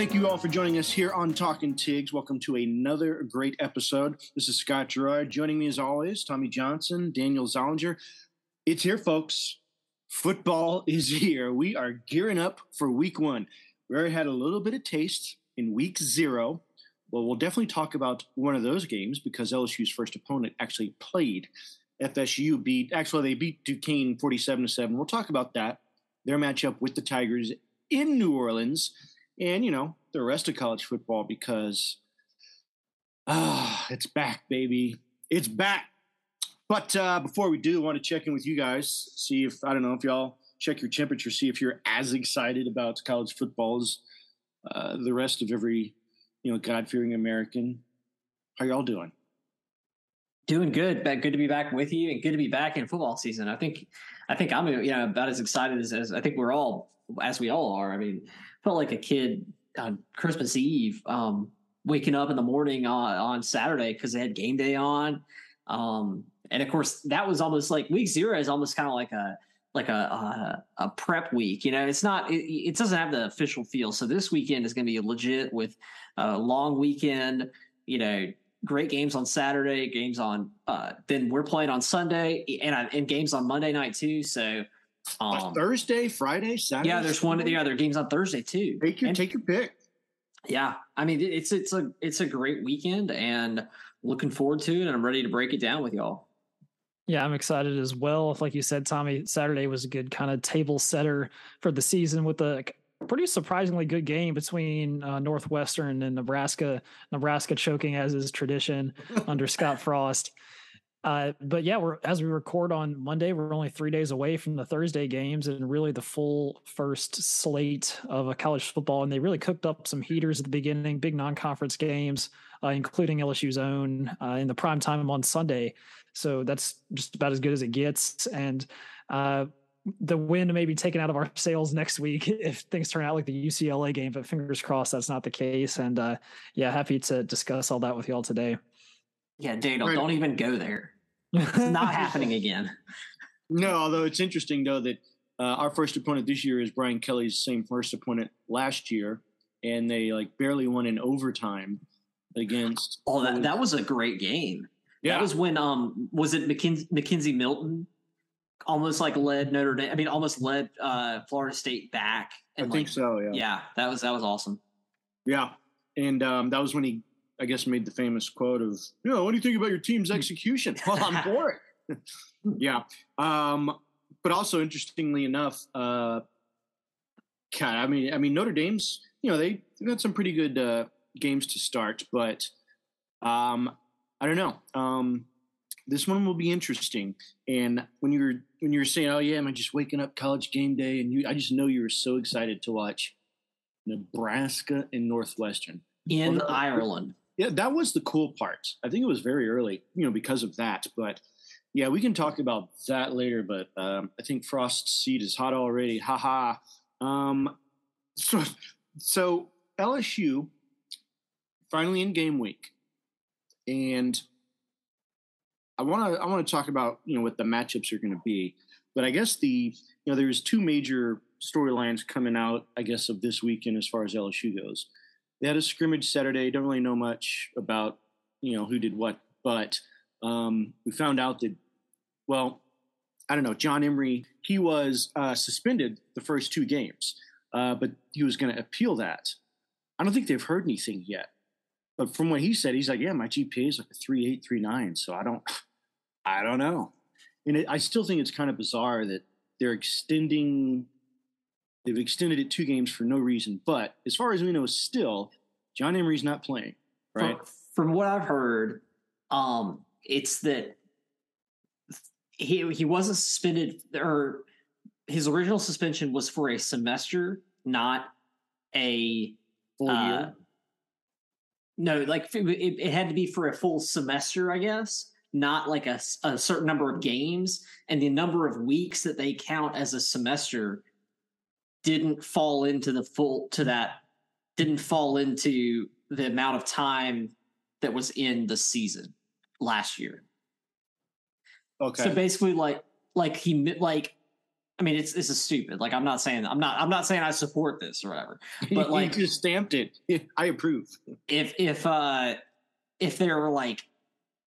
thank you all for joining us here on Talking Tigs. Welcome to another great episode. This is Scott Gerard. Joining me as always, Tommy Johnson, Daniel Zollinger. It's here, folks. Football is here. We are gearing up for week one. We already had a little bit of taste in week zero. Well, we'll definitely talk about one of those games because LSU's first opponent actually played. FSU beat, actually, they beat Duquesne 47 to 7. We'll talk about that. Their matchup with the Tigers in New Orleans and, you know, the rest of college football because, ah, it's back, baby. It's back. But uh, before we do, I want to check in with you guys, see if, I don't know, if y'all check your temperature, see if you're as excited about college football as uh, the rest of every, you know, God fearing American. How y'all doing? Doing good. Good to be back with you, and good to be back in football season. I think, I think I'm you know about as excited as, as I think we're all as we all are. I mean, felt like a kid on Christmas Eve, um, waking up in the morning on, on Saturday because they had game day on. Um, and of course, that was almost like week zero is almost kind of like a like a, a, a prep week. You know, it's not it, it, doesn't have the official feel. So this weekend is going to be legit with a long weekend. You know, great games on Saturday, games on uh, then we're playing on Sunday, and and games on Monday night too. So um, Thursday, Friday, Saturday. Yeah, there's one of the other games on Thursday too. Take your and, take your pick. Yeah, I mean it's it's a it's a great weekend, and looking forward to it. And I'm ready to break it down with y'all. Yeah, I'm excited as well. Like you said, Tommy, Saturday was a good kind of table setter for the season with a pretty surprisingly good game between uh, Northwestern and Nebraska. Nebraska choking as is tradition under Scott Frost. Uh, but yeah, we're as we record on Monday, we're only three days away from the Thursday games and really the full first slate of a college football. And they really cooked up some heaters at the beginning, big non-conference games, uh, including LSU's own uh, in the prime time on Sunday. So that's just about as good as it gets. And uh, the wind may be taken out of our sails next week if things turn out like the UCLA game, but fingers crossed that's not the case. And uh, yeah, happy to discuss all that with y'all today. Yeah, Daniel, right. don't even go there. It's not happening again. No, although it's interesting though that uh, our first opponent this year is Brian Kelly's same first opponent last year, and they like barely won in overtime against. Oh, that that was a great game. Yeah. That was when um was it McKenzie, McKenzie Milton almost like led Notre Dame. I mean, almost led uh Florida State back. And I like, think so. Yeah. Yeah, that was that was awesome. Yeah, and um, that was when he I guess made the famous quote of, you know, what do you think about your team's execution? well, I'm for it. yeah. Um, but also interestingly enough, uh, God, I mean, I mean Notre Dame's, you know, they they got some pretty good uh, games to start, but um, I don't know. Um, this one will be interesting. And when you're when you're saying, "Oh yeah, am I just waking up college game day?" and you, I just know you were so excited to watch Nebraska and Northwestern in Ireland yeah, that was the cool part. I think it was very early, you know, because of that. But yeah, we can talk about that later. But um, I think Frost's seat is hot already. Ha ha. Um, so, so LSU finally in game week, and I want to I want to talk about you know what the matchups are going to be. But I guess the you know there's two major storylines coming out I guess of this weekend as far as LSU goes they had a scrimmage Saturday. Don't really know much about you know who did what, but um, we found out that well, I don't know. John Emery he was uh, suspended the first two games, uh, but he was going to appeal that. I don't think they've heard anything yet. But from what he said, he's like, yeah, my GPA is like a three eight three nine. So I don't, I don't know. And it, I still think it's kind of bizarre that they're extending They've extended it two games for no reason. But as far as we know, still John Emery's not playing. Right. From, from what I've heard, um, it's that he he wasn't suspended or his original suspension was for a semester, not a full uh, year. No, like it, it, had to be for a full semester, I guess, not like a, a certain number of games. And the number of weeks that they count as a semester didn't fall into the full to that didn't fall into the amount of time that was in the season last year. Okay. So basically, like like he like I mean, it's this is stupid. Like, I'm not saying I'm not I'm not saying I support this or whatever. But like, you just stamped it. I approve. If if uh if there were like,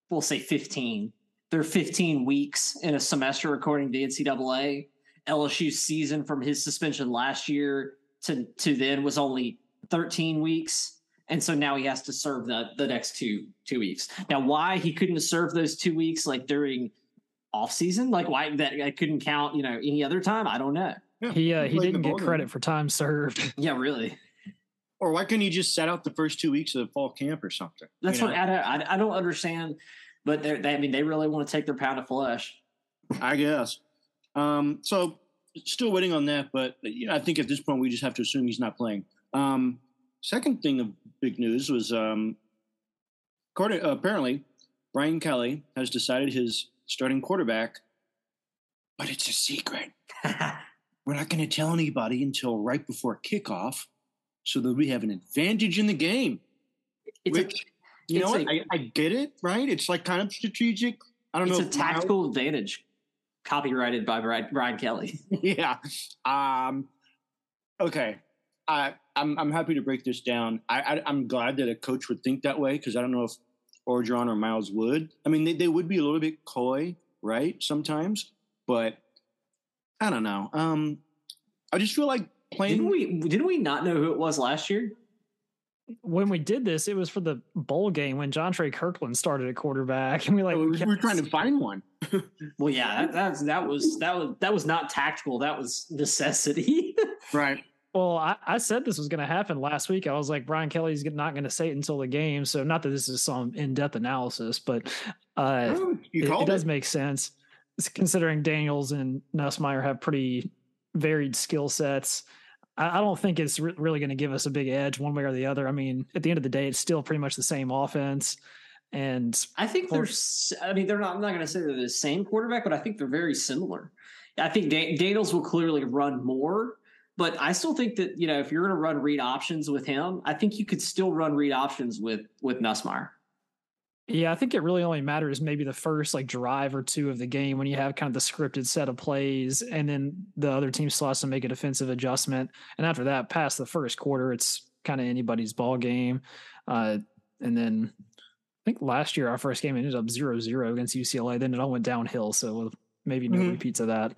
we'll say 15, there are 15 weeks in a semester according to the NCAA. LSU's season from his suspension last year to to then was only 13 weeks. And so now he has to serve the the next two two weeks. Now why he couldn't serve those two weeks like during off season? Like why that i couldn't count you know any other time? I don't know. Yeah, he uh, he didn't get credit for time served. Yeah really. Or why couldn't he just set out the first two weeks of the fall camp or something that's what I, I, I don't understand but they i mean they really want to take their pound of flesh. I guess um so still waiting on that but you know i think at this point we just have to assume he's not playing um second thing of big news was um, quarter, apparently Brian Kelly has decided his starting quarterback, but it's a secret. We're not going to tell anybody until right before kickoff so that we have an advantage in the game. It's Which, a, you know what? I, I get it, right? It's like kind of strategic. I don't it's know. It's a tactical advantage copyrighted by Brian Kelly. yeah. Um, okay. I, I'm I'm happy to break this down. I, I am glad that a coach would think that way because I don't know if Orgeron or Miles would. I mean, they, they would be a little bit coy, right? Sometimes, but I don't know. Um, I just feel like playing. Didn't we didn't we not know who it was last year? When we did this, it was for the bowl game when Jontre Kirklin started at quarterback, and we like oh, we were trying to find one. well, yeah, that, that that was that was that was not tactical. That was necessity. right. Well, I, I, said this was going to happen last week. I was like, Brian Kelly's not going to say it until the game. So, not that this is some in depth analysis, but uh, oh, it, it, does make sense considering Daniels and Nussmeier have pretty varied skill sets. I, I, don't think it's re- really going to give us a big edge one way or the other. I mean, at the end of the day, it's still pretty much the same offense. And I think they're, I mean, they're not, I'm not going to say they're the same quarterback, but I think they're very similar. I think Daniels will clearly run more but I still think that you know if you're going to run read options with him, I think you could still run read options with with Nussmeier. Yeah, I think it really only matters maybe the first like drive or two of the game when you have kind of the scripted set of plays, and then the other team still has to make a defensive adjustment. And after that, past the first quarter, it's kind of anybody's ball game. Uh, and then I think last year our first game ended up 0-0 against UCLA. Then it all went downhill, so maybe no mm-hmm. repeats of that.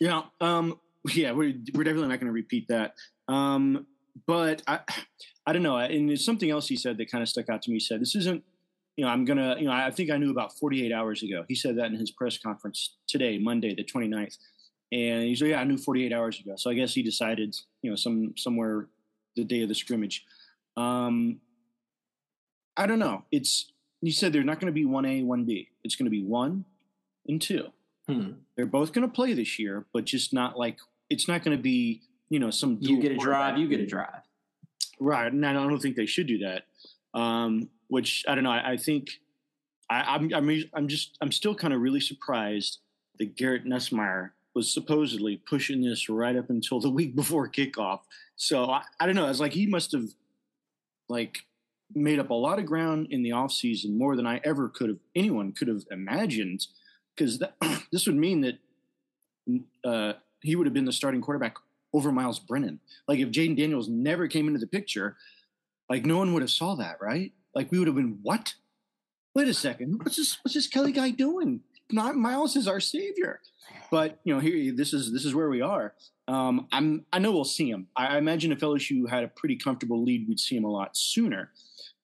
Yeah, um, yeah, we're we're definitely not going to repeat that. Um, but I, I don't know. And there's something else he said that kind of stuck out to me. He said, "This isn't, you know, I'm gonna, you know, I think I knew about 48 hours ago." He said that in his press conference today, Monday, the 29th, and he said, "Yeah, I knew 48 hours ago." So I guess he decided, you know, some somewhere the day of the scrimmage. Um, I don't know. It's he said they're not going to be one A, one B. It's going to be one and two. Hmm. They're both going to play this year, but just not like it's not going to be you know some you get a drive, you get a drive. Right, and I don't think they should do that. Um, which I don't know. I, I think I, I'm I'm I'm just I'm still kind of really surprised that Garrett Nussmeier was supposedly pushing this right up until the week before kickoff. So I, I don't know. It's like he must have like made up a lot of ground in the offseason, more than I ever could have anyone could have imagined. Because this would mean that uh, he would have been the starting quarterback over Miles Brennan. Like if Jayden Daniels never came into the picture, like no one would have saw that, right? Like we would have been what? Wait a second, what's this? What's this Kelly guy doing? Not Miles is our savior, but you know here this is this is where we are. Um, I'm I know we'll see him. I, I, imagine if LSU had a pretty comfortable lead, we'd see him a lot sooner.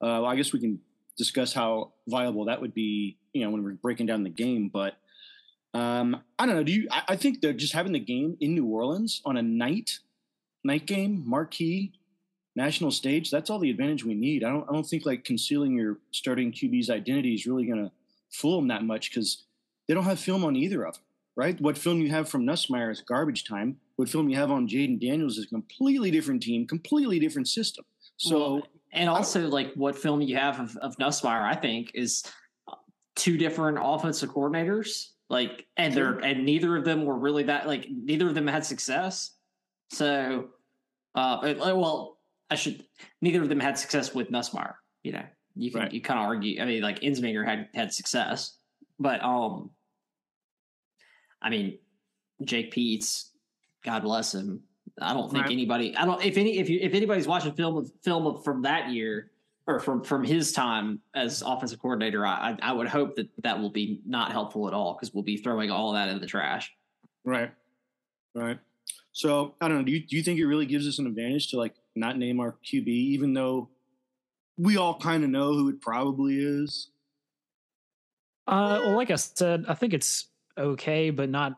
Uh, well, I guess we can discuss how viable that would be, you know, when we're breaking down the game. But um, I don't know. Do you? I, I think that just having the game in New Orleans on a night night game, marquee, national stage, that's all the advantage we need. I don't. I don't think like concealing your starting QB's identity is really going to fool them that much because they don't have film on either of them. Right? What film you have from Nussmeier is garbage time. What film you have on Jayden Daniels is a completely different team, completely different system. So, well, and also like what film you have of, of Nussmeier, I think, is two different offensive coordinators like, and they're and neither of them were really that like neither of them had success. So, uh, well, I should neither of them had success with Nussmeier. You know, you can right. you kind of argue. I mean, like Ensminger had had success, but um, I mean, Jake Peetz, God bless him. I don't think right. anybody. I don't if any if you if anybody's watching film of film from that year or from from his time as offensive coordinator, I I would hope that that will be not helpful at all because we'll be throwing all that in the trash. Right, right. So I don't know. Do you do you think it really gives us an advantage to like not name our QB, even though we all kind of know who it probably is? Uh, well, like I said, I think it's okay, but not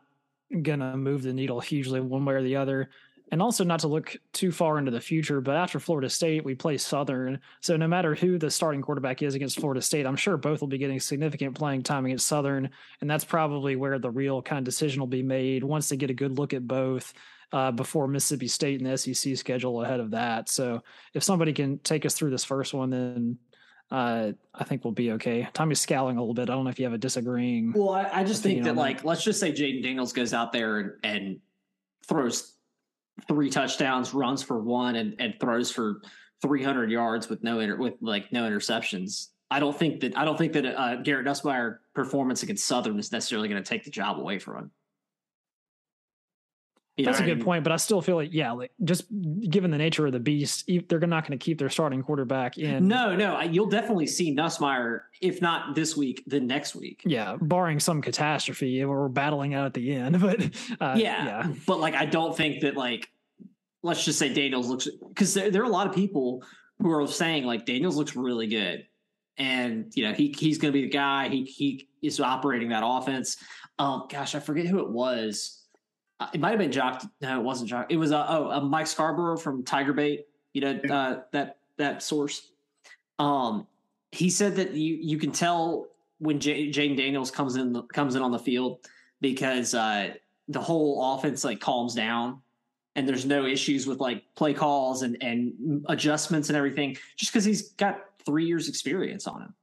gonna move the needle hugely one way or the other and also not to look too far into the future, but after Florida State, we play Southern. So no matter who the starting quarterback is against Florida State, I'm sure both will be getting significant playing time against Southern. And that's probably where the real kind of decision will be made once they get a good look at both uh, before Mississippi State and the SEC schedule ahead of that. So if somebody can take us through this first one, then uh, I think we'll be okay. Tommy's scowling a little bit. I don't know if you have a disagreeing. Well, I, I just think that, like, let's just say Jayden Daniels goes out there and, and throws three touchdowns, runs for one, and, and throws for 300 yards with no inter, with like no interceptions. I don't think that I don't think that uh, Garrett Nussmeier performance against Southern is necessarily going to take the job away from him. You That's a good I mean? point, but I still feel like yeah, like just given the nature of the beast, they're not going to keep their starting quarterback in. No, no, you'll definitely see Nussmeier, if not this week, the next week. Yeah, barring some catastrophe, we're battling out at the end. But uh, yeah, yeah, but like I don't think that like let's just say Daniels looks because there, there are a lot of people who are saying like Daniels looks really good, and you know he he's going to be the guy. He he is operating that offense. Um, gosh, I forget who it was uh, it might have been Jock. No, it wasn't Jock. It was uh, oh uh, Mike Scarborough from Tiger Bait. You know uh, that that source. Um, he said that you you can tell when J- Jayden Daniels comes in comes in on the field because uh, the whole offense like calms down and there's no issues with like play calls and and adjustments and everything just because he's got three years experience on him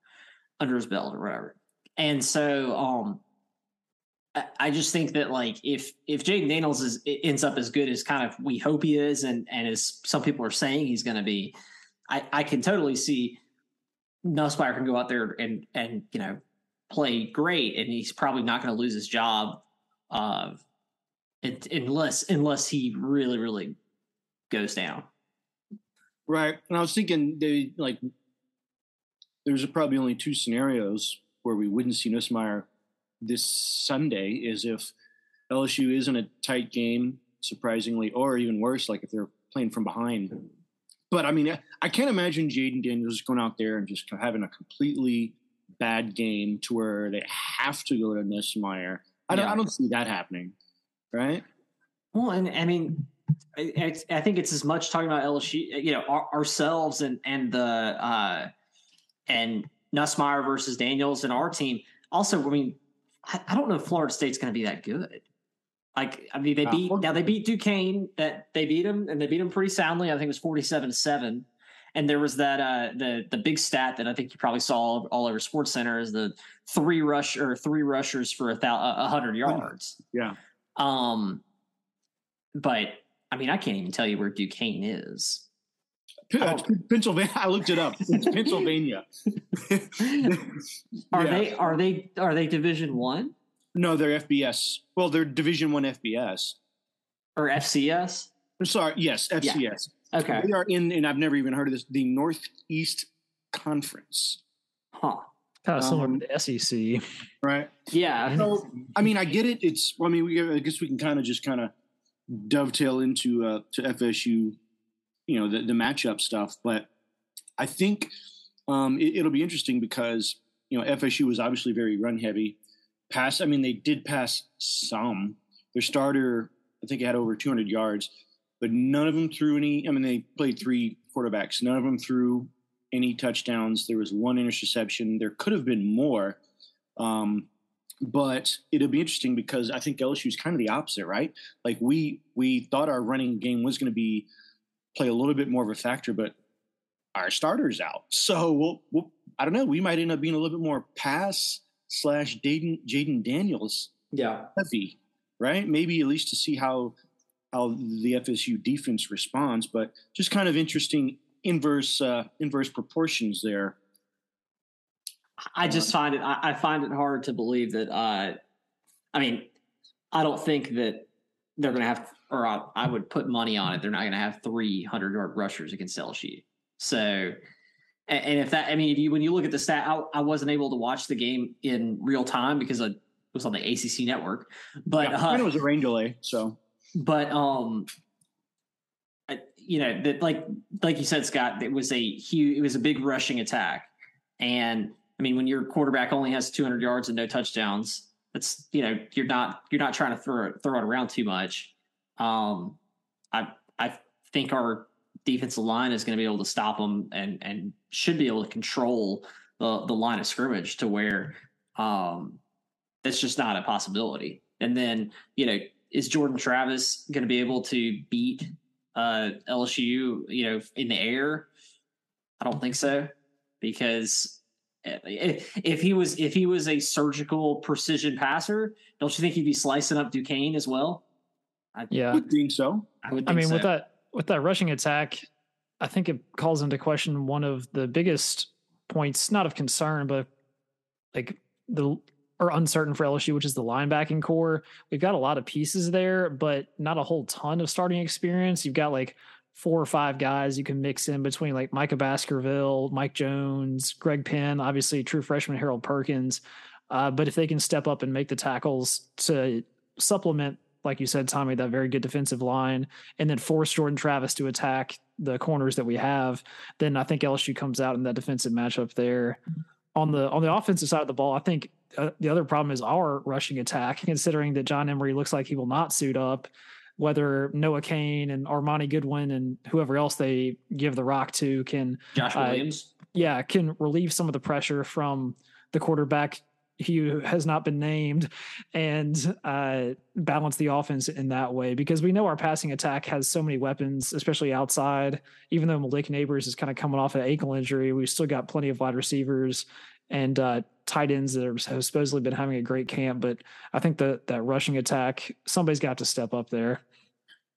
under his belt or whatever. And so um I just think that like if if Jayden Daniels is ends up as good as kind of we hope he is, and and as some people are saying he's going to be, I I can totally see Nussmeier can go out there and and you know play great, and he's probably not going to lose his job, uh, unless unless he really really goes down. Right, and I was thinking they like there's probably only two scenarios where we wouldn't see Nussmeier this Sunday is if LSU is in a tight game, surprisingly, or even worse, like if they're playing from behind. But I mean, I can't imagine Jayden Daniels going out there and just having a completely bad game to where they have to go to Nussmeier. I don't, yeah. I don't see that happening, right? Well, and I mean, I, I, think it's as much talking about LSU, you know, our, ourselves and and the uh, and Nussmeier versus Daniels and our team. Also, I mean, I, don't know if Florida State's going to be that good. Like, I mean, they beat now they beat Duquesne. That they beat them and they beat them pretty soundly. I think it was forty-seven seven. And there was that uh, the the big stat that I think you probably saw all, all over Sports Center is the three rush or three rushers for a thousand a hundred yards. Yeah. Um, but I mean, I can't even tell you where Duquesne is. Oh. Pennsylvania. I looked it up. It's Pennsylvania. are yeah. they are they are they Division One? No, they're FBS. Well, they're Division One FBS or FCS. I'm sorry. Yes, FCS. Yeah. Okay. They are in, and I've never even heard of this. The Northeast Conference. Huh. Kind of similar um, to the SEC, right? Yeah. So, I mean, I get it. It's. I mean, we, I guess we can kind of just kind of dovetail into uh, to FSU you know the, the matchup stuff. But I think um, it, will be interesting because you know FSU was obviously very run heavy. Pass, I mean, they did pass some. Their starter, I think, had over 200 yards, but none of them threw any. I mean, they played three quarterbacks. None of them threw any touchdowns. There was one interception. There could have been more. Um, but it'll be interesting because I think LSU is kind of the opposite, right? Like we we thought our running game was going to be play a little bit more of a factor, but our starters out. So we'll, we'll, I don't know. We might end up being a little bit more pass slash Jayden Jayden Daniels yeah heavy, right? Maybe at least to see how how the FSU defense responds, but just kind of interesting inverse uh, inverse proportions there. I just find it I, I find it hard to believe that. Uh, I mean, I don't think that they're going to have, or I, I, would put money on it. They're not going to have 300 yard rushers against LSU. So, and, and if that, I mean, if you, when you look at the stat, I, I, wasn't able to watch the game in real time because I was on the ACC network, but yeah, uh, it was a rain delay. So, but, um, I, you know, that like, like you said, Scott, it was a huge, it was a big rushing attack. And I mean, when your quarterback only has 200 yards and no touchdowns, that's you know you're not you're not trying to throw throw it around too much. Um, I I think our defensive line is going to be able to stop them and and should be able to control the the line of scrimmage to where um, that's just not a possibility. And then you know is Jordan Travis going to be able to beat uh, LSU? You know in the air, I don't think so because if he was if he was a surgical precision passer, don't you think he'd be slicing up Duquesne as well? I yeah, would think so. I would. I mean, so. with that with that rushing attack, I think it calls into question one of the biggest points, not of concern, but like the or uncertain for LSU, which is the linebacking corps. We've got a lot of pieces there, but not a whole ton of starting experience. You've got like four or five guys you can mix in between like Micah Baskerville, Mike Jones, Greg Penn, obviously true freshman Harold Perkins. Uh, but if they can step up and make the tackles to supplement, like you said, Tommy, that very good defensive line, and then force Jordan Travis to attack the corners that we have, then I think LSU comes out in that defensive matchup there. On the on the offensive side of the ball, I think uh, the other problem is our rushing attack, considering that John Emery looks like he will not suit up whether Noah Cain and Armoni Goodwin and whoever else they give the rock to can Josh uh, Williams, yeah, can relieve some of the pressure from the quarterback who has not been named and uh, balance the offense in that way because we know our passing attack has so many weapons, especially outside. Even though Malik Nabers is kind of coming off an ankle injury, we've still got plenty of wide receivers and uh, tight ends that are, have supposedly been having a great camp. But I think that that rushing attack, somebody's got to step up there.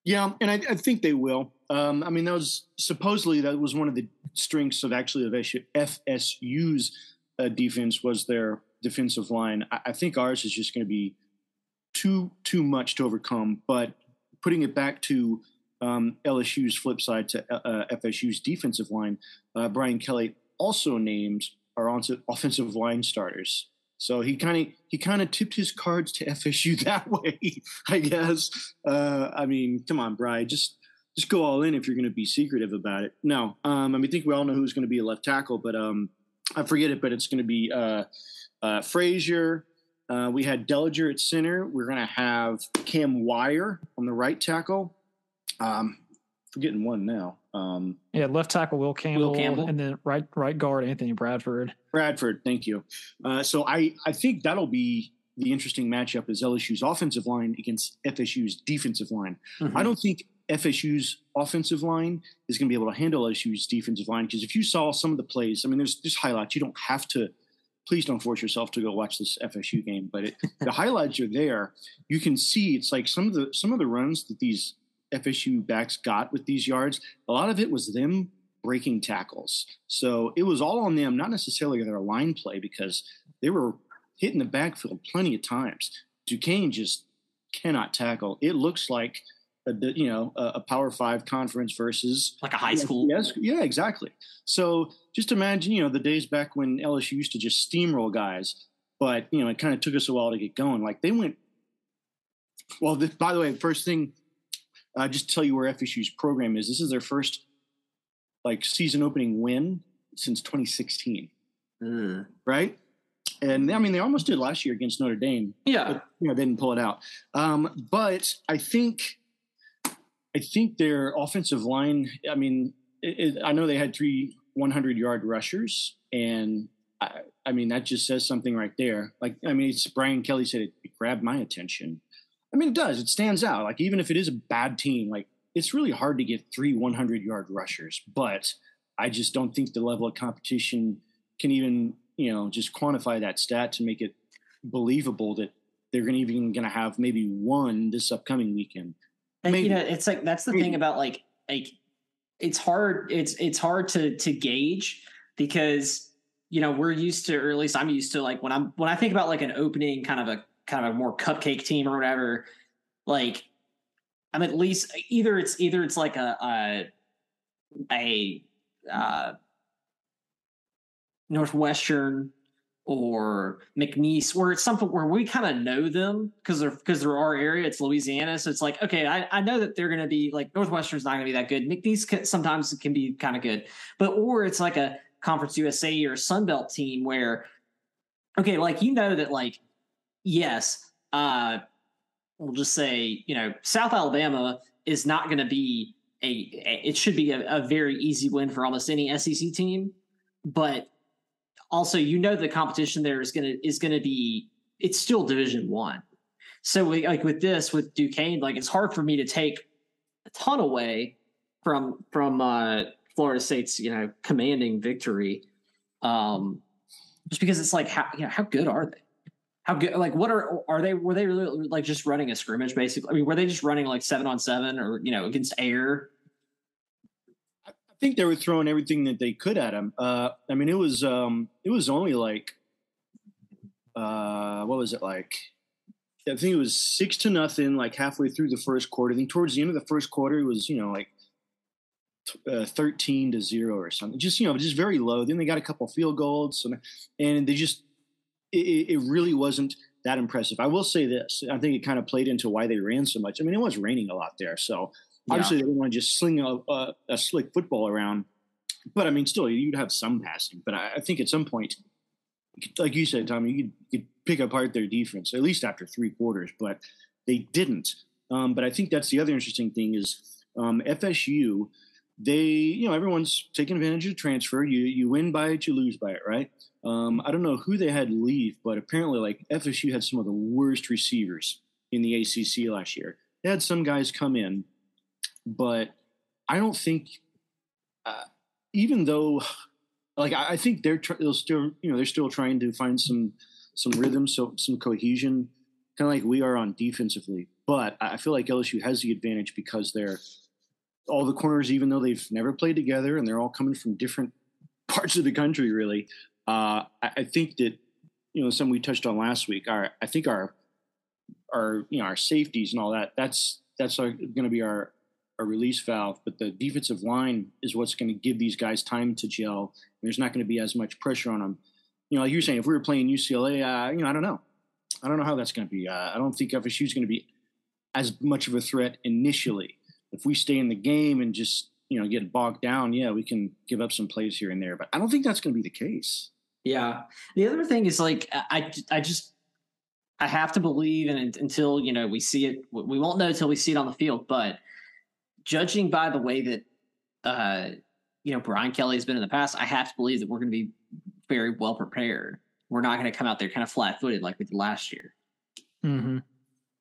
Yeah, and I, I think they will. Um, I mean, that was supposedly that was one of the strengths of actually of FSU's uh, defense was their defensive line. I, I think ours is just going to be too too much to overcome. But putting it back to um, LSU's flip side to uh, uh FSU's defensive line, uh, Brian Kelly also named our offensive line starters. So he kind of he kind of tipped his cards to FSU that way, I guess. Uh, I mean, come on, Brian, just just go all in if you're going to be secretive about it. No, um, I mean, I think we all know who's going to be a left tackle, but um, I forget it. But it's going to be uh, uh, Frazier. Uh, we had Dellinger at center. We're going to have Cam Wire on the right tackle. Um, forgetting one now. Um, yeah, left tackle Will Campbell, Will Campbell, and then right right guard Anthony Bradford. Bradford, thank you. Uh, so I I think that'll be the interesting matchup is LSU's offensive line against FSU's defensive line. Mm-hmm. I don't think FSU's offensive line is going to be able to handle LSU's defensive line because if you saw some of the plays, I mean, there's just highlights. You don't have to. Please don't force yourself to go watch this FSU game, but it, the highlights are there. You can see it's like some of the some of the runs that these FSU backs got with these yards, a lot of it was them breaking tackles. So it was all on them, not necessarily their line play, because they were hitting the backfield plenty of times. Duquesne just cannot tackle. It looks like a you know a, Power Five conference versus like a high school. Yes, yeah, exactly. So just imagine you know the days back when LSU used to just steamroll guys, but you know it kind of took us a while to get going. Like they went. Well, this, by the way, the first thing uh, just tell you where FSU's program is. This is their first like season opening win since 2016. Mm. Right? And I mean, they almost did last year against Notre Dame. Yeah, but, you know, they didn't pull it out. Um, but I think, I think their offensive line. I mean, it, it, I know they had three 100 yard rushers, and I, I, mean that just says something right there. Like, I mean, it's Brian Kelly said it, it grabbed my attention. I mean, it does. It stands out. Like even if it is a bad team, like it's really hard to get three 100 yard rushers. But I just don't think the level of competition can even you know just quantify that stat to make it believable that they're going to even going to have maybe one this upcoming weekend. And maybe. you know, it's like that's the maybe. thing about like like it's hard. It's it's hard to to gauge because you know we're used to, or at least I'm used to, like when I'm when I think about like an opening kind of a kind of a more cupcake team or whatever, like I'm at least either it's either it's like a a, a uh, Northwestern or McNeese, where it's something where we kind of know them because they're because they're our area. It's Louisiana, so it's like okay, I, I know that they're going to be like Northwestern's not going to be that good. McNeese can, sometimes can be kind of good, but or it's like a Conference USA or Sun Belt team where okay, like you know that like yes, uh, we'll just say you know South Alabama is not going to be a, a, it should be a, a very easy win for almost any SEC team, but also you know the competition there is gonna is gonna be it's still Division One. So we, like with this with Duquesne, like it's hard for me to take a ton away from from uh, Florida State's you know commanding victory, um, just because it's like how you know how good are they? How good? Like, what are are they? Were they really, like just running a scrimmage? Basically, I mean, were they just running like seven on seven or you know against air? Think they were throwing everything that they could at him. Uh, I mean, it was um, it was only like uh, what was it like? I think it was six to nothing, like halfway through the first quarter. I think towards the end of the first quarter, it was you know like uh, thirteen to zero or something. Just you know, just very low. Then they got a couple field goals, and and they just it, it really wasn't that impressive. I will say this: I think it kind of played into why they ran so much. I mean, it was raining a lot there, so Obviously, they don't want to just sling a, a, a, slick football around, but I mean, still, you'd have some passing. But I, I think at some point, like you said, Tommy, you could, you could, pick apart their defense at least after three quarters, but they didn't. Um, but I think that's the other interesting thing is um, FSU. They, you know, everyone's taking advantage of transfer. You you win by it, you lose by it, right? Um, I don't know who they had leave, but apparently, like FSU had some of the worst receivers in the ACC last year. They had some guys come in but I don't think, uh, even though, like I, I think they're tr- they'll still you know they're still trying to find some some rhythm, so some cohesion, kind of like we are on defensively. But I feel like LSU has the advantage because they're all the corners, even though they've never played together and they're all coming from different parts of the country. Really, uh, I, I think that you know something we touched on last week. Our I think our our you know our safeties and all that. That's that's going to be our a release valve, but the defensive line is what's going to give these guys time to gel. And There's not going to be as much pressure on them. You know, like you're saying, if we were playing UCLA, uh, you know, I don't know. I don't know how that's going to be. Uh, I don't think FSU is going to be as much of a threat initially. If we stay in the game and just you know get bogged down, yeah, we can give up some plays here and there. But I don't think that's going to be the case. Yeah. The other thing is like I I just I have to believe, and until you know we see it, we won't know until we see it on the field. But judging by the way that uh, you know Brian Kelly has been in the past, I have to believe that we're going to be very well prepared. We're not going to come out there kind of flat footed like we did last year. Mm-hmm.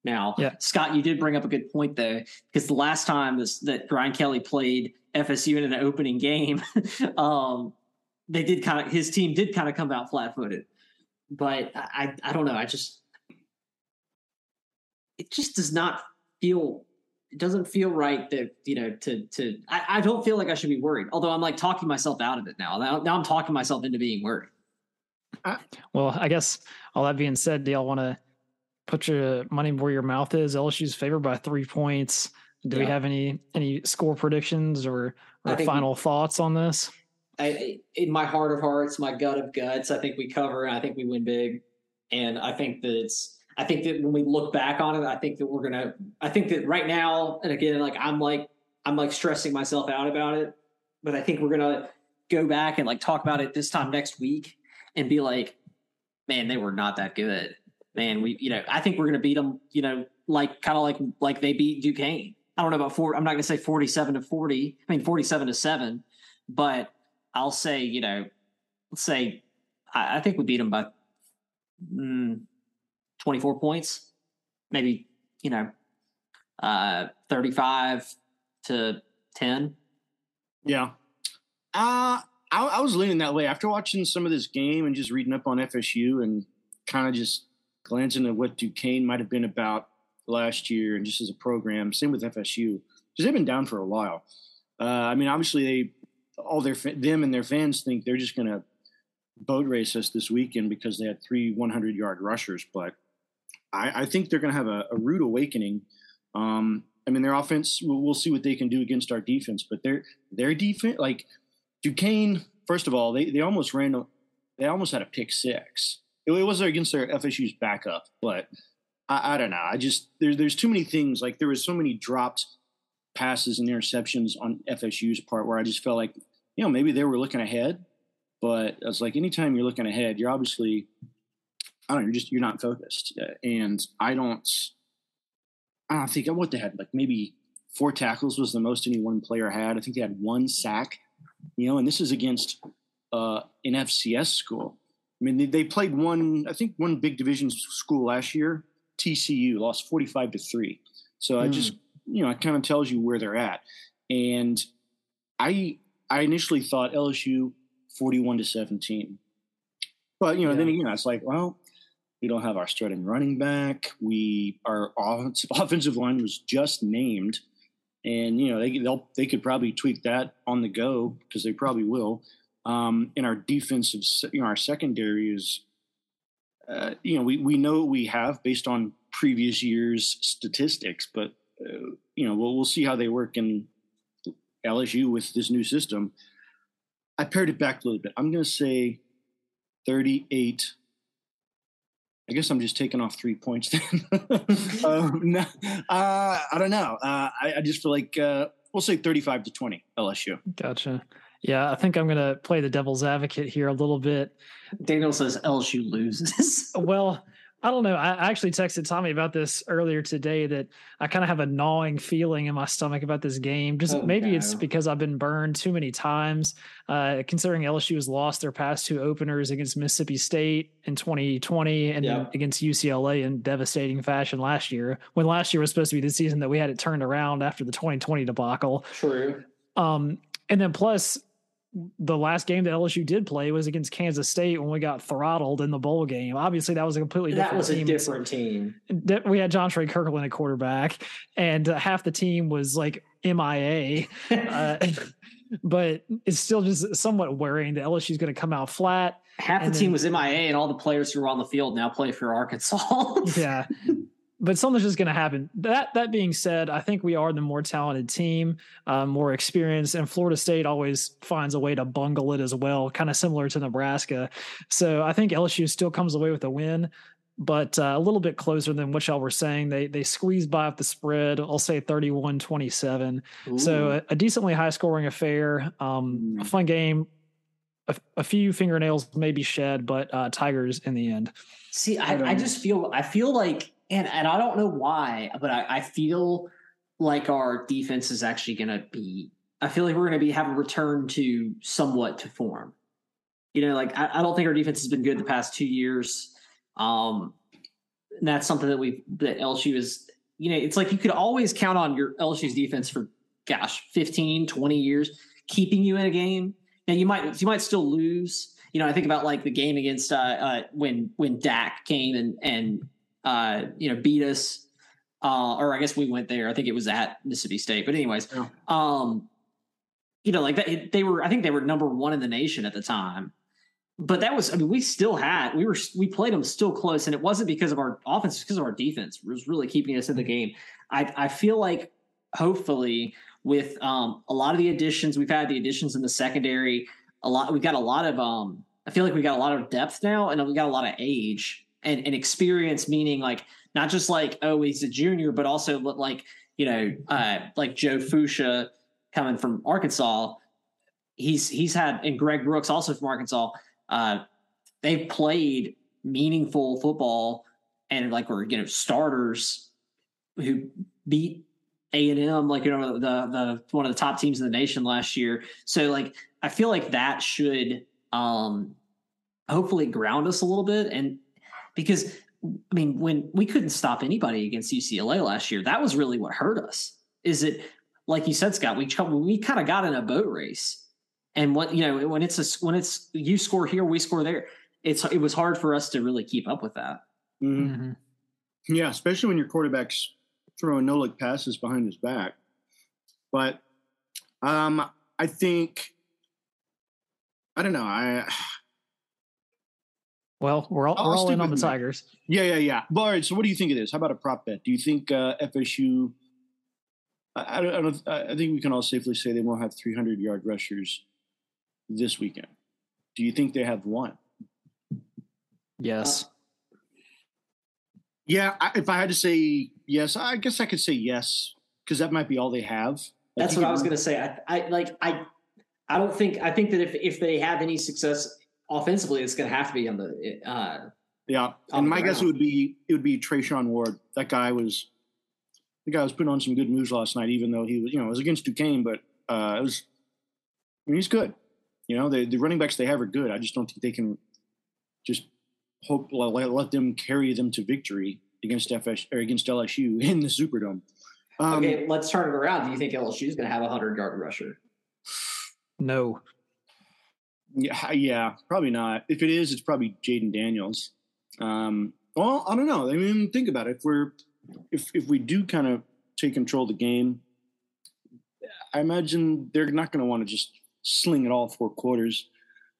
Now, yeah. Scott, you did bring up a good point though, because the last time this, that Brian Kelly played FSU in an opening game, um, they did kind of his team did kind of come out flat footed. But I, I don't know. I just it just does not feel it doesn't feel right that you know to to I, I, don't feel like I should be worried. Although I'm like talking myself out of it now. Now, now I'm talking myself into being worried. well, I guess all that being said, do y'all want to put your money where your mouth is? LSU's favored by three points. Do yeah. we have any any score predictions or, or final we, thoughts on this? I, in my heart of hearts, my gut of guts, I think we cover. I think we win big, and I think that it's I think that when we look back on it, I think that we're gonna. I think that right now, and again, like I'm like I'm like stressing myself out about it, but I think we're gonna go back and like talk about it this time next week and be like, man, they were not that good. Man, we you know I think we're gonna beat them. You know, like kind of like like they beat Duquesne. I don't know about four. I'm not gonna say 47 to 40. I mean 47 to seven, but I'll say you know, let's say I, I think we beat them by. Mm, 24 points, maybe, you know, uh, 35 to 10. Yeah. Uh, I, I was leaning that way after watching some of this game and just reading up on FSU and kind of just glancing at what Duquesne might have been about last year and just as a program. Same with FSU because they've been down for a while. Uh, I mean, obviously they all their them and their fans think they're just going to boat race us this weekend because they had three 100 yard rushers, but I, I think they're going to have a, a, rude awakening. Um, I mean, their offense. We'll, we'll see what they can do against our defense, but their their defense, like Duquesne. First of all, they they almost ran. They almost had a pick six. It, it was against their FSU's backup, but I, I don't know. I just there's there's too many things. Like there was so many dropped passes and interceptions on FSU's part where I just felt like you know maybe they were looking ahead, but it's like anytime you're looking ahead, you're obviously I don't know, you're just you're not focused, uh, and I don't. I don't think what they had like maybe four tackles was the most any one player had. I think they had one sack, you know, and this is against uh, an FCS school. I mean, they, they played one, I think, one big division school last year. TCU lost forty-five to three. So mm. I just, you know, it kind of tells you where they're at. And I, I initially thought LSU forty-one to seventeen, but you know, yeah. then again, I was like, well, we don't have our starting running back. We our offensive offensive line was just named, and you know they they they could probably tweak that on the go because they probably will. Um, and our defensive, you know, our secondary is, uh, you know, we we know we have based on previous years' statistics, but uh, you know, we'll we'll see how they work in LSU with this new system. I pared it back a little bit. I'm going to say 38 I guess I'm just taking off three points then. um, no, uh, I don't know. Uh, I, I, just feel like uh, we'll say 35 to 20 LSU. Gotcha. Yeah, I think I'm going to play the devil's advocate here a little bit. Daniel says LSU loses. well, I don't know. I actually texted Tommy about this earlier today that I kind of have a gnawing feeling in my stomach about this game. Just oh, maybe no. it's because I've been burned too many times. Uh, considering LSU has lost their past two openers against Mississippi State in 2020 and against UCLA in devastating fashion last year, when last year was supposed to be the season that we had it turned around after the 2020 debacle. True. Um, and then plus the last game that LSU did play was against Kansas State when we got throttled in the bowl game. Obviously, that was a completely different. Team. That was team. a different team. We had Jontre Kirklin at quarterback, and uh, half the team was like MIA. uh, but it's still just somewhat worrying that LSU is going to come out flat. Half the team was MIA, and all the players who were on the field now play for Arkansas. yeah, but something's just going to happen. That that being said, I think we are the more talented team, uh, more experienced, and Florida State always finds a way to bungle it as well, kind of similar to Nebraska. So I think LSU still comes away with a win, but uh, a little bit closer than what y'all were saying. They they squeezed by off the spread. I'll say 31-27. So a, a, decently high scoring affair, um, a fun game. A, a, few fingernails may be shed, but uh, Tigers in the end. See, I, I just feel I feel like and and I don't know why, but I, I feel like our defense is actually going to be. I feel like we're going to be have a return to somewhat to form. You know, like I, I don't think our defense has been good the past two years. Um, and that's something that we that LSU is. You know, it's like you could always count on your LSU's defense for gosh, 15, 20 years keeping you in a game. Now you might you might still lose. You know, I think about like the game against uh, uh, when when Dak came and and uh, you know, beat us. Uh, or I guess we went there. I think it was at Mississippi State. But anyways, yeah. um, you know, like that, they were. I think they were number one in the nation at the time. But that was. I mean, we still had. We were. We played them still close, and it wasn't because of our offense. because of our defense. It was really keeping us in the game. I I feel like hopefully with um, a lot of the additions we've had the additions in the secondary. A lot. We've got a lot of. Um, I feel like we got a lot of depth now, and we got a lot of age and, and experience meaning like not just like oh he's a junior but also like you know uh, like joe foucha coming from arkansas he's he's had and greg brooks also from arkansas uh, they've played meaningful football and like were you know starters who beat a&m like you know the the one of the top teams in the nation last year. So like i feel like that should um hopefully ground us a little bit and because I mean, when we couldn't stop anybody against UCLA last year, that was really what hurt us. Is it like you said, Scott? We we kind of got in a boat race, and what you know when it's a when it's you score here, we score there. It's it was hard for us to really keep up with that. Mm-hmm. Mm-hmm. Yeah, especially when your quarterback's throwing no look passes behind his back. But um, I think I don't know. I well, we're all, we're all in on the Tigers. Yeah, yeah, yeah. But all right, so what do you think of this? How about a prop bet? Do you think uh, FSU I, I, don't, I think we can all safely say they won't have 300 yard rushers this weekend. Do you think they have one? Yes. Yeah, I, if I had to say yes, I guess I could say yes because that might be all they have. That's what I was going to say. I, I like I I don't think I think that if if they have any success offensively, it's going to have to be on the. Uh, yeah, and my guess it would be it would be Treshaun Ward. That guy was the guy was putting on some good moves last night, even though he was you know it was against Duquesne, but uh, it was. I mean, he's good. You know, the the running backs they have are good. I just don't think they can just hope let, let them carry them to victory against FS or against LSU in the Superdome. Um, okay, let's turn it around. Do you think LSU is going to have a hundred yard rusher? No. Yeah, yeah, probably not. If it is, it's probably Jayden Daniels. Um, well, I don't know. I mean, think about it. If we're if if we do kind of take control of the game, I imagine they're not going to want to just sling it all four quarters.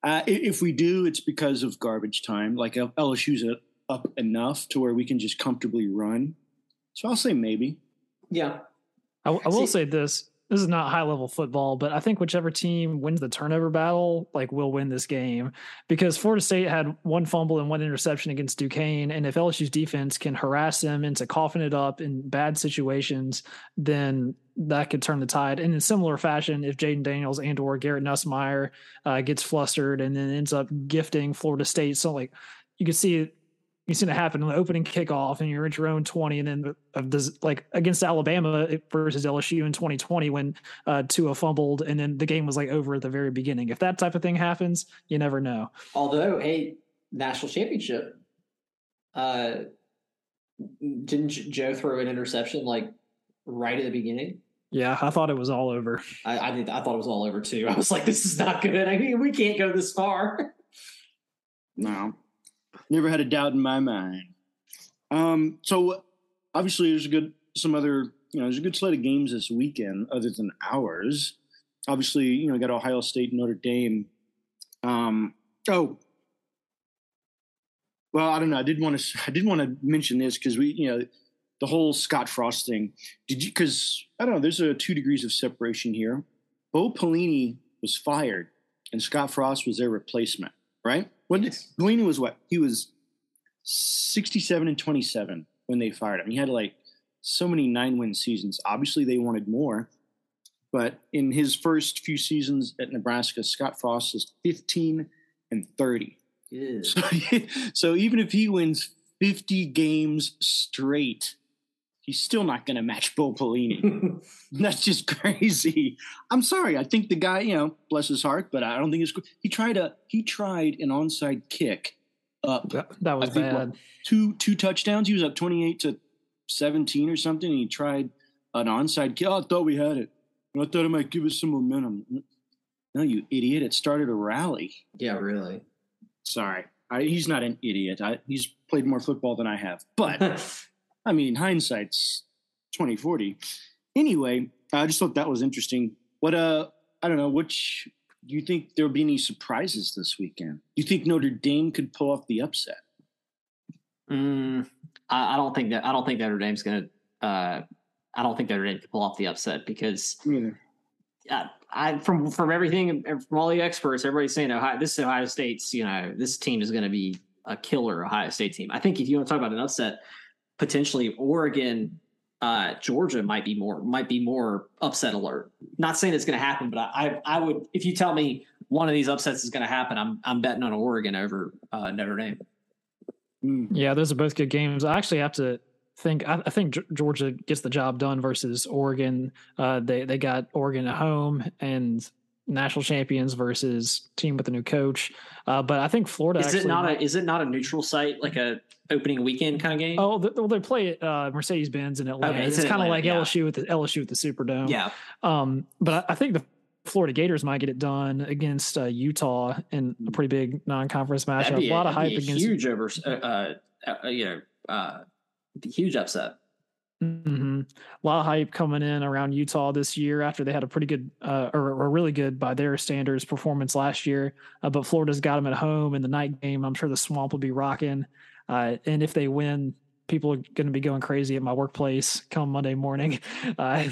Uh, if we do, it's because of garbage time. Like LSU's up enough to where we can just comfortably run. So I'll say maybe. Yeah. I, I will See, say this. This is not high level football, but I think whichever team wins the turnover battle, like will win this game because Florida State had one fumble and one interception against Duquesne. And if LSU's defense can harass them into coughing it up in bad situations, then that could turn the tide. And in similar fashion, if Jayden Daniels and or Garrett Nussmeier uh, gets flustered and then ends up gifting Florida State, so like you can see you've seen it happen in the opening kickoff and you're at your own 20 and then of this like against alabama versus lsu in 2020 when uh tua fumbled and then the game was like over at the very beginning if that type of thing happens you never know although a national championship uh didn't joe throw an interception like right at the beginning yeah, I thought it was all over. I, I did. I thought it was all over too. I was like, "This is not good. I mean, we can't go this far." No, Never had a doubt in my mind. Um, so obviously, there's a good some other you know there's a good slate of games this weekend other than ours. Obviously, you know, got Ohio State, Notre Dame. Um, oh, well, I don't know. I did want to I did want to mention this because we you know the whole Scott Frost thing. Did you? Because I don't know. There's a two degrees of separation here. Bo Pelini was fired, and Scott Frost was their replacement right? When Pelini was what? He was 67 and 27 when they fired him. He had like so many nine win seasons. Obviously, they wanted more. But in his first few seasons at Nebraska, Scott Frost is 15 and 30. So, so even if he wins 50 games straight, he's still not going to match Bo Pelini. That's just crazy. I'm sorry. I think the guy, you know, bless his heart, but I don't think it's. He tried a he tried an onside kick up. That, that was think, bad. What, two two touchdowns. He was up 28 to 17 or something. And he tried an onside kick. Oh, I thought we had it. I thought it might give us some momentum. No, you idiot! It started a rally. Yeah, really. Sorry, I, he's not an idiot. I, he's played more football than I have, but I mean, hindsight's twenty forty. Anyway, I just thought that was interesting. What uh, I don't know. Which do you think there will be any surprises this weekend? Do you think Notre Dame could pull off the upset? Mm, I, I, don't think that. I don't think Notre Dame's going to. Uh, I don't think Notre Dame could pull off the upset because. Uh, I from from everything from all the experts, everybody's saying Ohio. This is Ohio State's. You know, this team is going to be a killer Ohio State team. I think if you want to talk about an upset, potentially Oregon, uh, Georgia might be more might be more upset alert. Not saying it's going to happen, but I, I would if you tell me one of these upsets is going to happen, I'm I'm betting on Oregon over uh, Notre Dame. Hmm. Yeah, those are both good games. I actually have to think I, I think Georgia gets the job done versus Oregon. Uh, they they got Oregon at home and national champions versus team with a new coach. Uh, but I think Florida is it not might, a is it not a neutral site like a opening weekend kind of game? Oh, the, well, they play at uh, Mercedes Benz in Atlanta. Okay, it's, it's kind of like yeah. LSU with the LSU with the Superdome. Yeah. Um, but I, I, think the Florida Gators might get it done against uh, Utah in a pretty big non-conference matchup. A, a, lot of hype against huge over, uh, uh, uh, you know, uh, huge upset. Mm-hmm. A lot of hype coming in around Utah this year after they had a pretty good uh, or, or, really good by their standards performance last year. Uh, but Florida's got them at home in the night game. I'm sure the swamp will be rocking. Uh, and if they win, people are going to be going crazy at my workplace come Monday morning. Uh,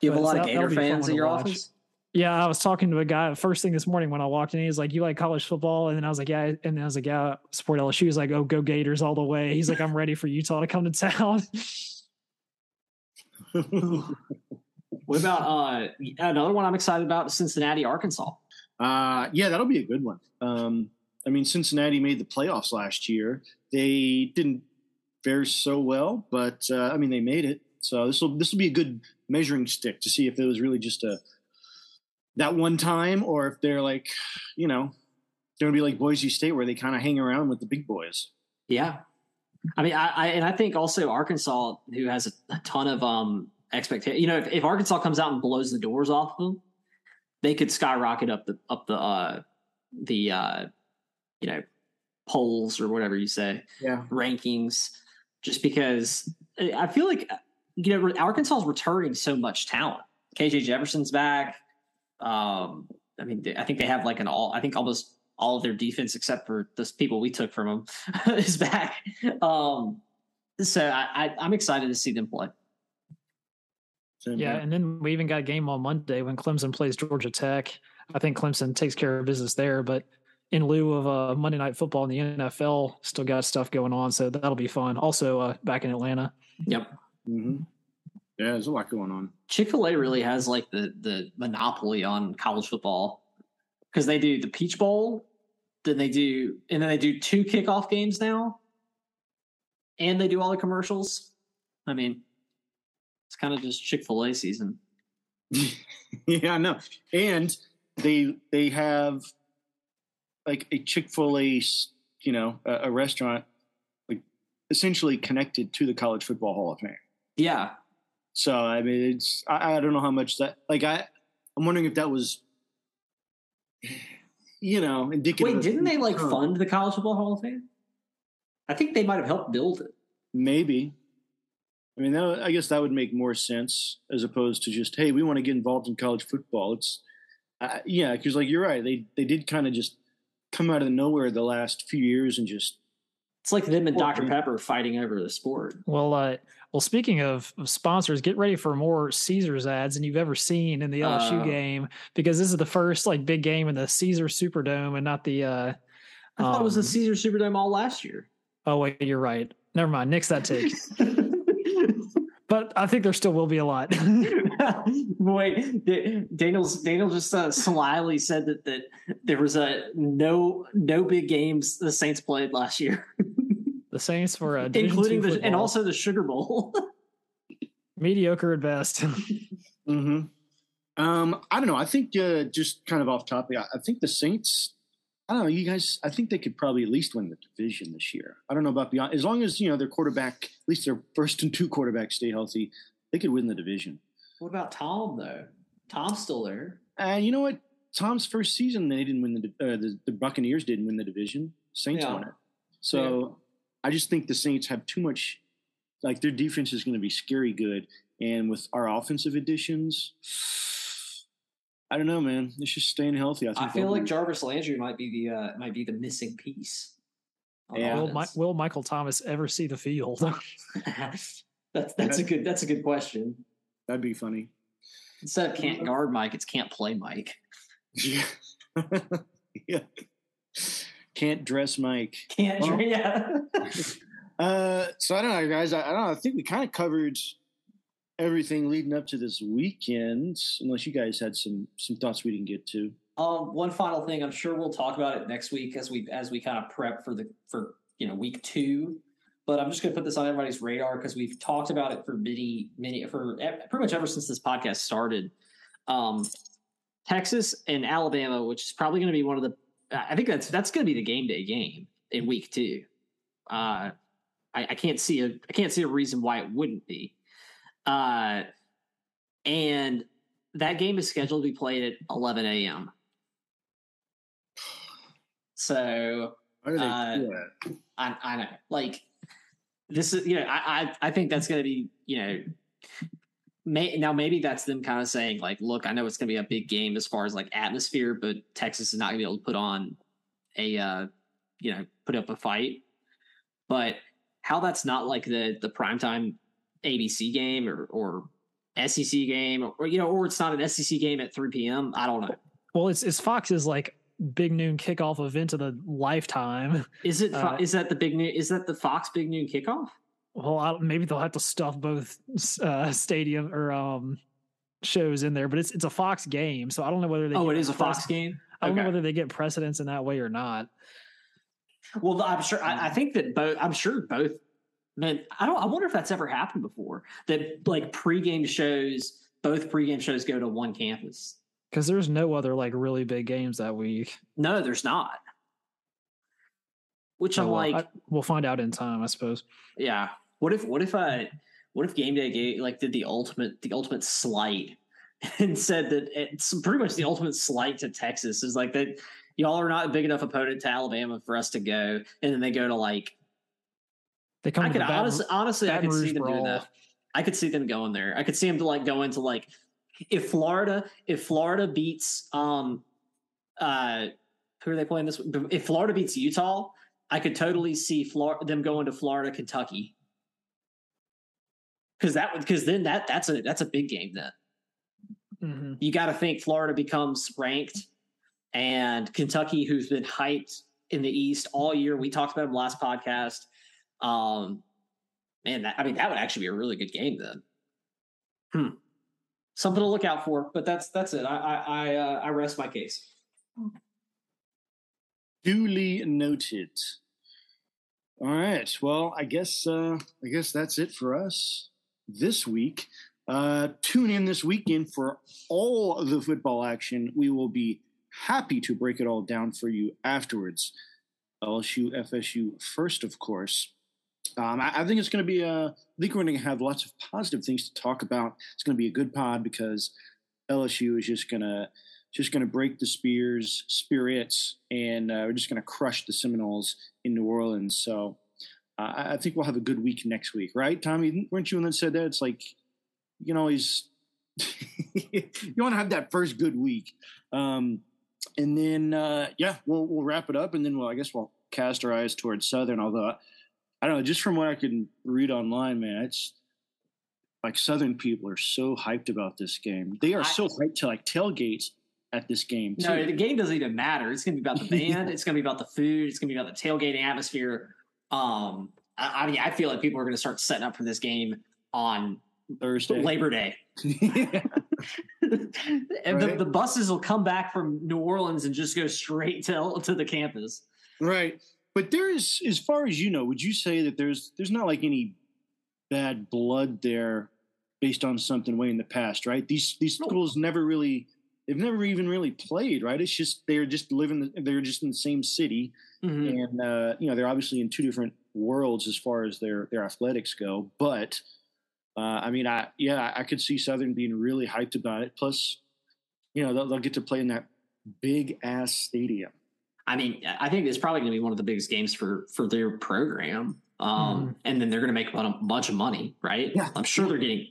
you have a lot of that- Gator be a fun fans at your watch. office. Yeah, I was talking to a guy first thing this morning when I walked in. He's like, "You like college football?" And then I was like, "Yeah." And then I was like, "Yeah, I support LSU." He's like, "Oh, go Gators all the way." He's like, "I'm ready for Utah to come to town." What about uh another one I'm excited about? Cincinnati, Arkansas. Uh, yeah, that'll be a good one. Um, I mean, Cincinnati made the playoffs last year. They didn't fare so well, but uh, I mean, they made it. So this will this will be a good measuring stick to see if it was really just a that one time, or if they're like, you know, they're gonna be like Boise State, where they kind of hang around with the big boys. Yeah. I mean, I, I and I think also Arkansas, who has a, a ton of um expectation. You know, if, if Arkansas comes out and blows the doors off them, they could skyrocket up the up the uh the uh you know polls or whatever you say Yeah, rankings, just because I feel like you know Arkansas is returning so much talent. KJ Jefferson's back. Um, I mean, I think they have like an all. I think almost all of their defense, except for the people we took from them, is back. Um, so I, I, I'm excited to see them play. Same yeah, here. and then we even got a game on Monday when Clemson plays Georgia Tech. I think Clemson takes care of business there, but in lieu of uh, Monday Night Football in the NFL, still got stuff going on, so that'll be fun. Also, uh, back in Atlanta. Yep. Mhm. yeah, there's a lot going on. Chick Fil A really has like the the monopoly on college football because they do the Peach Bowl, then they do, and then they do two kickoff games now, and they do all the commercials. I mean, it's kind of just Chick Fil A season. yeah, I know. And they they have like a Chick Fil A, you know, a, a restaurant like essentially connected to the College Football Hall of Fame. Yeah, So I mean, it's I, I don't know how much that like I I'm wondering if that was you know indicative. wait, didn't they like fund the College Football Hall of Fame? I think they might have helped build it. Maybe. I mean, that, I guess that would make more sense as opposed to just, hey, we want to get involved in college football. It's, uh, yeah, because like you're right, they they did kind of just come out of nowhere the last few years and just It's like them and Well, Dr. Pepper fighting over the sport. Well, uh, well, speaking of, of sponsors, get ready for more Caesars ads than you've ever seen in the LSU Uh. game because this is the first like big game in the Caesar Superdome and not the. Uh, I thought it was the um, Caesar Superdome all last year. Oh wait, you're right. Never mind. Nix that take. but I think there still will be a lot. Wait, Da- Daniel's Daniel just uh, slyly said that that there was a no no big games the Saints played last year, the Saints for uh, including two the and also the Sugar Bowl. mediocre at best. hmm Um, I don't know. I think uh, just kind of off topic. I, I think the Saints. I don't know. You guys. I think they could probably at least win the division this year. I don't know about beyond. As long as you know their quarterback, at least their first and two quarterbacks stay healthy, they could win the division. what about Tom though? Tom's still there. And you know what? Tom's first season, they didn't win the uh, the, the Buccaneers didn't win the division. Saints Yeah. won it. So I just think the Saints have too much. Like their defense is going to be scary good, and with our offensive additions, I don't know, man. It's just staying healthy. I, think I feel like be- Jarvis Landry might be the uh, might be the missing piece. Yeah. will, offense. Mi- will Michael Thomas ever see the field? that's that's a good that's a good question. that'd be funny. Instead of can't guard Mike, it's can't play Mike. Yeah. yeah. Can't dress Mike. Can't Well- yeah. Uh, so I don't know, guys. I, I don't know. I think we kind of covered everything leading up to this weekend, unless you guys had some some thoughts we didn't get to. Um, one final thing, I'm sure we'll talk about it next week as we as we kind of prep for the for you know week two. But I'm just going to put this on everybody's radar because we've talked about it for many many for pretty much ever since this podcast started. Um, Texas and Alabama, which is probably going to be one of the, I think that's that's going to be the game day game in week two. Uh, I, I can't see a I can't see a reason why it wouldn't be. Uh, and that game is scheduled to be played at 11 a.m. So Why do they Uh. I, I know, like this is, you know, I, I, I think that's going to be, you know, may, now maybe that's them kind of saying like, look, I know it's going to be a big game as far as like atmosphere, but Texas is not going to be able to put on a, uh, you know, put up a fight. But how that's not like the the primetime ABC game or or SEC game or, or you know or it's not an SEC game at 3 p.m. I don't know. Well, it's it's Fox's like big noon kickoff event of the lifetime. Is it uh, is that the big noon is that the Fox big noon kickoff? Well, maybe they'll have to stuff both uh, stadium or um shows in there, but it's it's a Fox game, so I don't know whether they. Oh, it is a Fox game. I don't okay. know whether they get precedence in that way or not. Well, I'm sure. I, I think that both. I'm sure both. Man, I don't. I wonder if that's ever happened before. That like pregame shows, both pregame shows go to one campus. Because there's no other like really big games that week. No, there's not. Which oh, I'm like, I, we'll find out in time, I suppose. Yeah. What if? What if I? What if game day gave, like did the ultimate the ultimate slight and said that it's pretty much the ultimate slight to Texas is like that y'all are not a big enough opponent to Alabama for us to go, and then they go to like. They come. I could honestly, honestly, I could see them doing that. I could see them going there. I could see them to like go into like if Florida if Florida beats um uh who are they playing this? If Florida beats Utah, I could totally see Florida them going to Florida Kentucky because that would because then that that's a that's a big game then. Mm-hmm. You got to think Florida becomes ranked and Kentucky, who's been hyped in the East all year. We talked about him last podcast. Um, man, that, I mean, that would actually be a really good game then. Hmm. Something to look out for, but that's that's it. I I I, uh, I rest my case. Duly noted. All right. Well, I guess uh, I guess that's it for us this week. Uh, tune in this weekend for all the football action. We will be happy to break it all down for you afterwards. LSU, FSU first, of course. Um, I, I, think it's going to be a. I think we're going to have lots of positive things to talk about. It's going to be a good pod because LSU is just going to just going to break the spears spirits, and uh, we're just going to crush the Seminoles in New Orleans. So uh, I think we'll have a good week next week, right, Tommy? Weren't you one that said that? It's like you know he's you want to have that first good week. Um, and then uh, yeah, we'll we'll wrap it up, and then we'll I guess we'll cast our eyes towards Southern. Although I don't know, just from what I can read online, man, it's like Southern people are so hyped about this game. They are I, so hyped to like tailgates at this game. Too. No, the game doesn't even matter. It's going to be about the band. it's going to be about the food. It's going to be about the tailgating atmosphere. Um, I, I mean, I feel like people are going to start setting up for this game on Thursday, Labor Day. and right. the, the buses will come back from New Orleans and just go straight to to the campus. Right. But there is, as far as you know, would you say that there's there's not like any bad blood there based on something way in the past, right? These these schools never really they've never even really played, right? It's just they're just living they're just in the same city, mm-hmm. and uh, you know they're obviously in two different worlds as far as their their athletics go, but uh, I mean, I yeah, I could see Southern being really hyped about it. Plus, you know, they'll, they'll get to play in that big ass stadium. I mean, I think it's probably going to be one of the biggest games for for their program. Um, mm. And then they're going to make a bunch of money, right? Yeah. I'm sure they're getting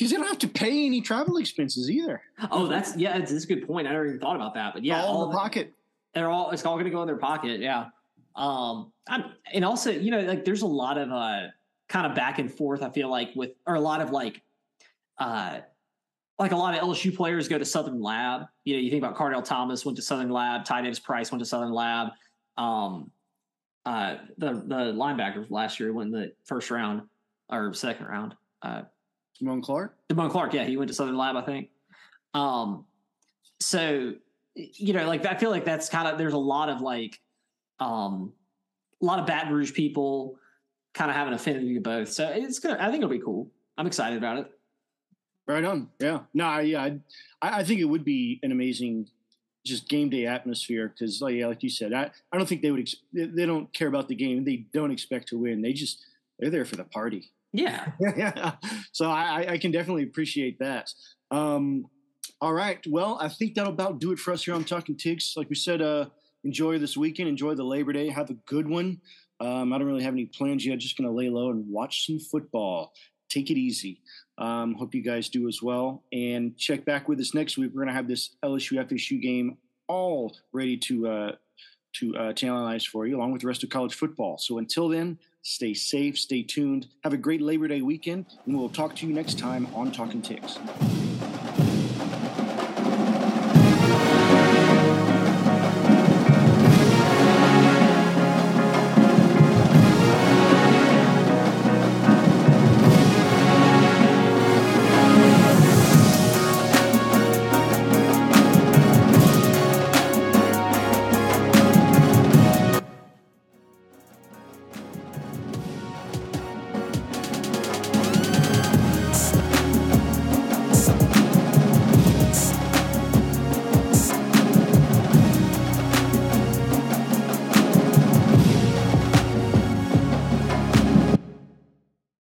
because they don't have to pay any travel expenses either. Oh, that's yeah, that's, that's a good point. I never even thought about that, but yeah, all, all in the pocket. They're all it's all going to go in their pocket. Yeah. Um, I'm, and also, you know, like there's a lot of uh kind of back and forth. I feel like with or a lot of like, uh, like a lot of LSU players go to Southern Lab. You know, you think about Kardell Thomas went to Southern Lab, Ty Davis Price went to Southern Lab. Um, uh, the the linebacker last year went in the first round or second round. Uh, Damone Clark. Damone Clark, yeah, he went to Southern Lab, I think. Um, so you know, like I feel like that's kind of there's a lot of like, um, a lot of Baton Rouge people kind of have an affinity to both. So it's gonna. I think it'll be cool. I'm excited about it. Right on. Yeah. No. Yeah. I, I think it would be an amazing, just game day atmosphere because, like, yeah, like you said, I, I don't think they would. Ex- they don't care about the game. They don't expect to win. They just they're there for the party. Yeah. yeah. So I, I can definitely appreciate that. Um, all right. Well, I think that'll about do it for us here on Talking Tigs. Like we said, uh, enjoy this weekend. Enjoy the Labor Day. Have a good one. Um, I don't really have any plans yet. Just going to lay low and watch some football. Take it easy. Um, hope you guys do as well. And check back with us next week. We're going to have this LSU FSU game all ready to uh, to uh, to analyze for you, along with the rest of college football. So until then, Stay safe, stay tuned. Have a great Labor Day weekend, and we'll talk to you next time on Talking Tigs.